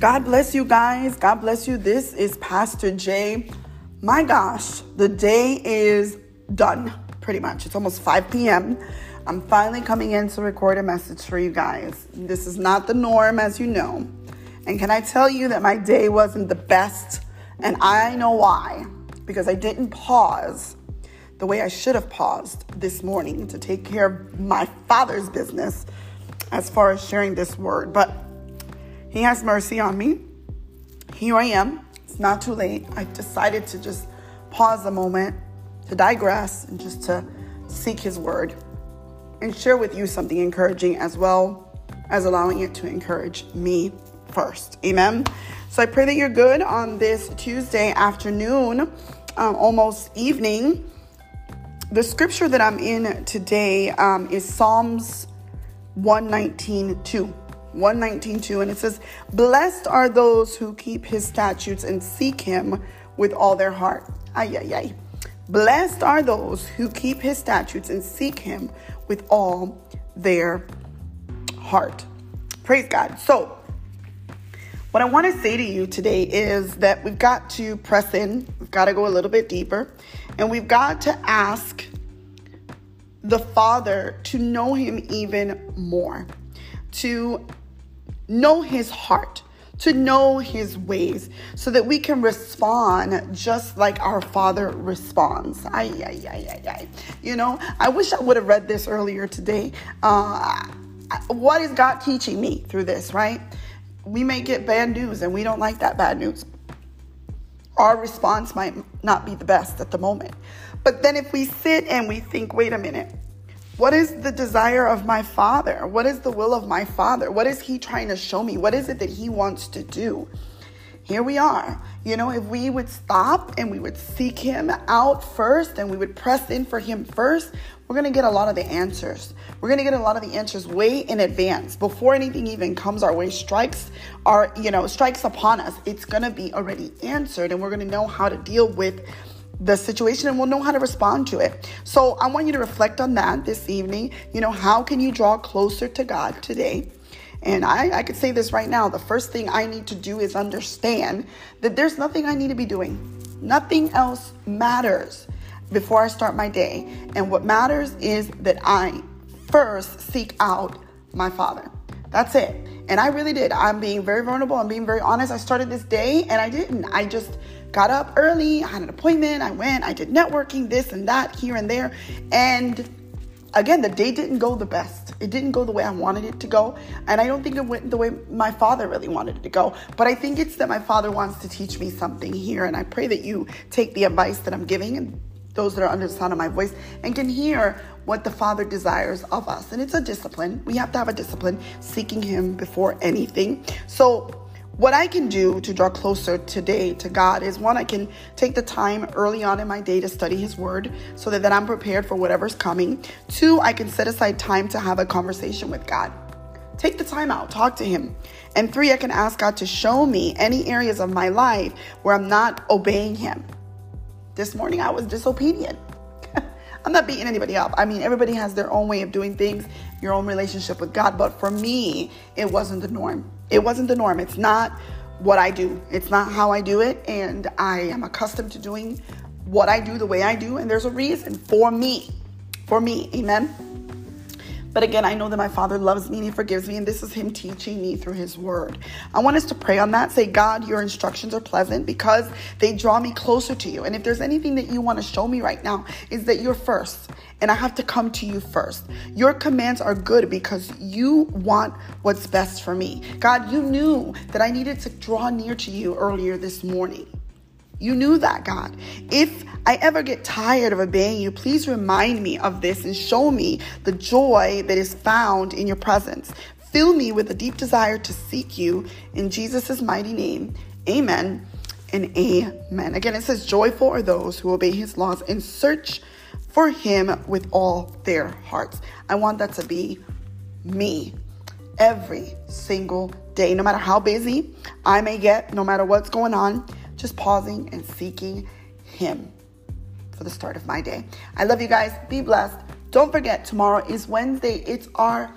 God bless you guys. God bless you. This is Pastor Jay. My gosh, the day is done pretty much. It's almost 5 p.m. I'm finally coming in to record a message for you guys. This is not the norm, as you know. And can I tell you that my day wasn't the best? And I know why. Because I didn't pause the way I should have paused this morning to take care of my father's business as far as sharing this word. But he has mercy on me. Here I am. It's not too late. I decided to just pause a moment to digress and just to seek his word and share with you something encouraging as well as allowing it to encourage me first. Amen. So I pray that you're good on this Tuesday afternoon, um, almost evening. The scripture that I'm in today um, is Psalms 119 2. 119.2 and it says blessed are those who keep his statutes and seek him with all their heart. Ay ay ay. Blessed are those who keep his statutes and seek him with all their heart. Praise god. So what i want to say to you today is that we've got to press in. We've got to go a little bit deeper and we've got to ask the father to know him even more to know his heart, to know his ways, so that we can respond just like our Father responds. Ay, ay, ay, ay, ay. You know, I wish I would have read this earlier today. Uh, what is God teaching me through this, right? We may get bad news and we don't like that bad news. Our response might not be the best at the moment. But then if we sit and we think, wait a minute, what is the desire of my father? What is the will of my father? What is he trying to show me? What is it that he wants to do? Here we are. You know, if we would stop and we would seek him out first and we would press in for him first, we're going to get a lot of the answers. We're going to get a lot of the answers way in advance before anything even comes our way, strikes our, you know, strikes upon us. It's going to be already answered and we're going to know how to deal with the situation and we'll know how to respond to it. So I want you to reflect on that this evening. You know, how can you draw closer to God today? And I, I could say this right now. The first thing I need to do is understand that there's nothing I need to be doing. Nothing else matters before I start my day. And what matters is that I first seek out my Father. That's it. And I really did. I'm being very vulnerable. I'm being very honest. I started this day and I didn't. I just got up early, I had an appointment, I went, I did networking, this and that, here and there. And again, the day didn't go the best. It didn't go the way I wanted it to go. And I don't think it went the way my father really wanted it to go. But I think it's that my father wants to teach me something here. And I pray that you take the advice that I'm giving and those that are under the sound of my voice and can hear what the Father desires of us. And it's a discipline. We have to have a discipline, seeking Him before anything. So what I can do to draw closer today to God is one, I can take the time early on in my day to study His Word so that, that I'm prepared for whatever's coming. Two, I can set aside time to have a conversation with God. Take the time out, talk to Him. And three, I can ask God to show me any areas of my life where I'm not obeying Him. This morning I was disobedient. I'm not beating anybody up. I mean, everybody has their own way of doing things, your own relationship with God. But for me, it wasn't the norm. It wasn't the norm. It's not what I do, it's not how I do it. And I am accustomed to doing what I do the way I do. And there's a reason for me. For me. Amen. But again, I know that my Father loves me and He forgives me, and this is Him teaching me through His Word. I want us to pray on that. Say, God, your instructions are pleasant because they draw me closer to you. And if there's anything that you want to show me right now, is that you're first, and I have to come to you first. Your commands are good because you want what's best for me. God, you knew that I needed to draw near to you earlier this morning. You knew that, God. If I ever get tired of obeying you, please remind me of this and show me the joy that is found in your presence. Fill me with a deep desire to seek you in Jesus' mighty name. Amen and amen. Again, it says, Joyful are those who obey his laws and search for him with all their hearts. I want that to be me every single day, no matter how busy I may get, no matter what's going on just pausing and seeking Him for the start of my day. I love you guys. Be blessed. Don't forget, tomorrow is Wednesday. It's our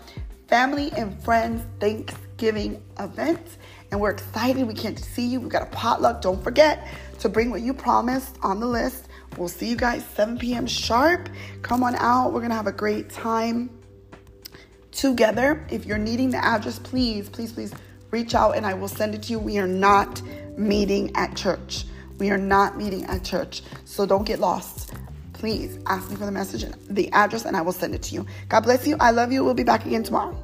family and friends Thanksgiving event. and we're excited. We can't see you. We've got a potluck. Don't forget to bring what you promised on the list. We'll see you guys 7 p.m. sharp. Come on out. We're going to have a great time together. If you're needing the address, please, please, please reach out and I will send it to you. We are not meeting at church. We are not meeting at church. So don't get lost. Please ask me for the message, and the address, and I will send it to you. God bless you. I love you. We'll be back again tomorrow.